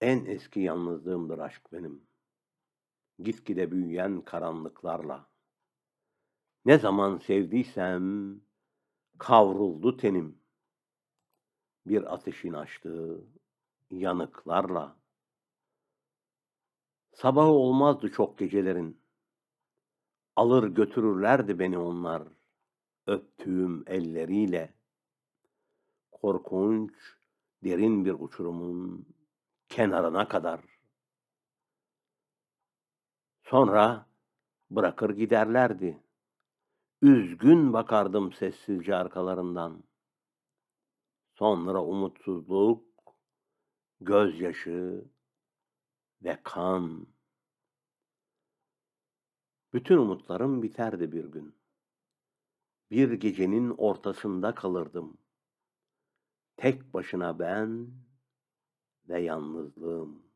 En eski yalnızlığımdır aşk benim. Gitgide büyüyen karanlıklarla. Ne zaman sevdiysem kavruldu tenim. Bir ateşin açtığı yanıklarla. Sabahı olmazdı çok gecelerin. Alır götürürlerdi beni onlar öptüğüm elleriyle. Korkunç, derin bir uçurumun kenarına kadar. Sonra bırakır giderlerdi. Üzgün bakardım sessizce arkalarından. Sonra umutsuzluk, gözyaşı ve kan. Bütün umutlarım biterdi bir gün. Bir gecenin ortasında kalırdım. Tek başına ben ve yalnızlığım.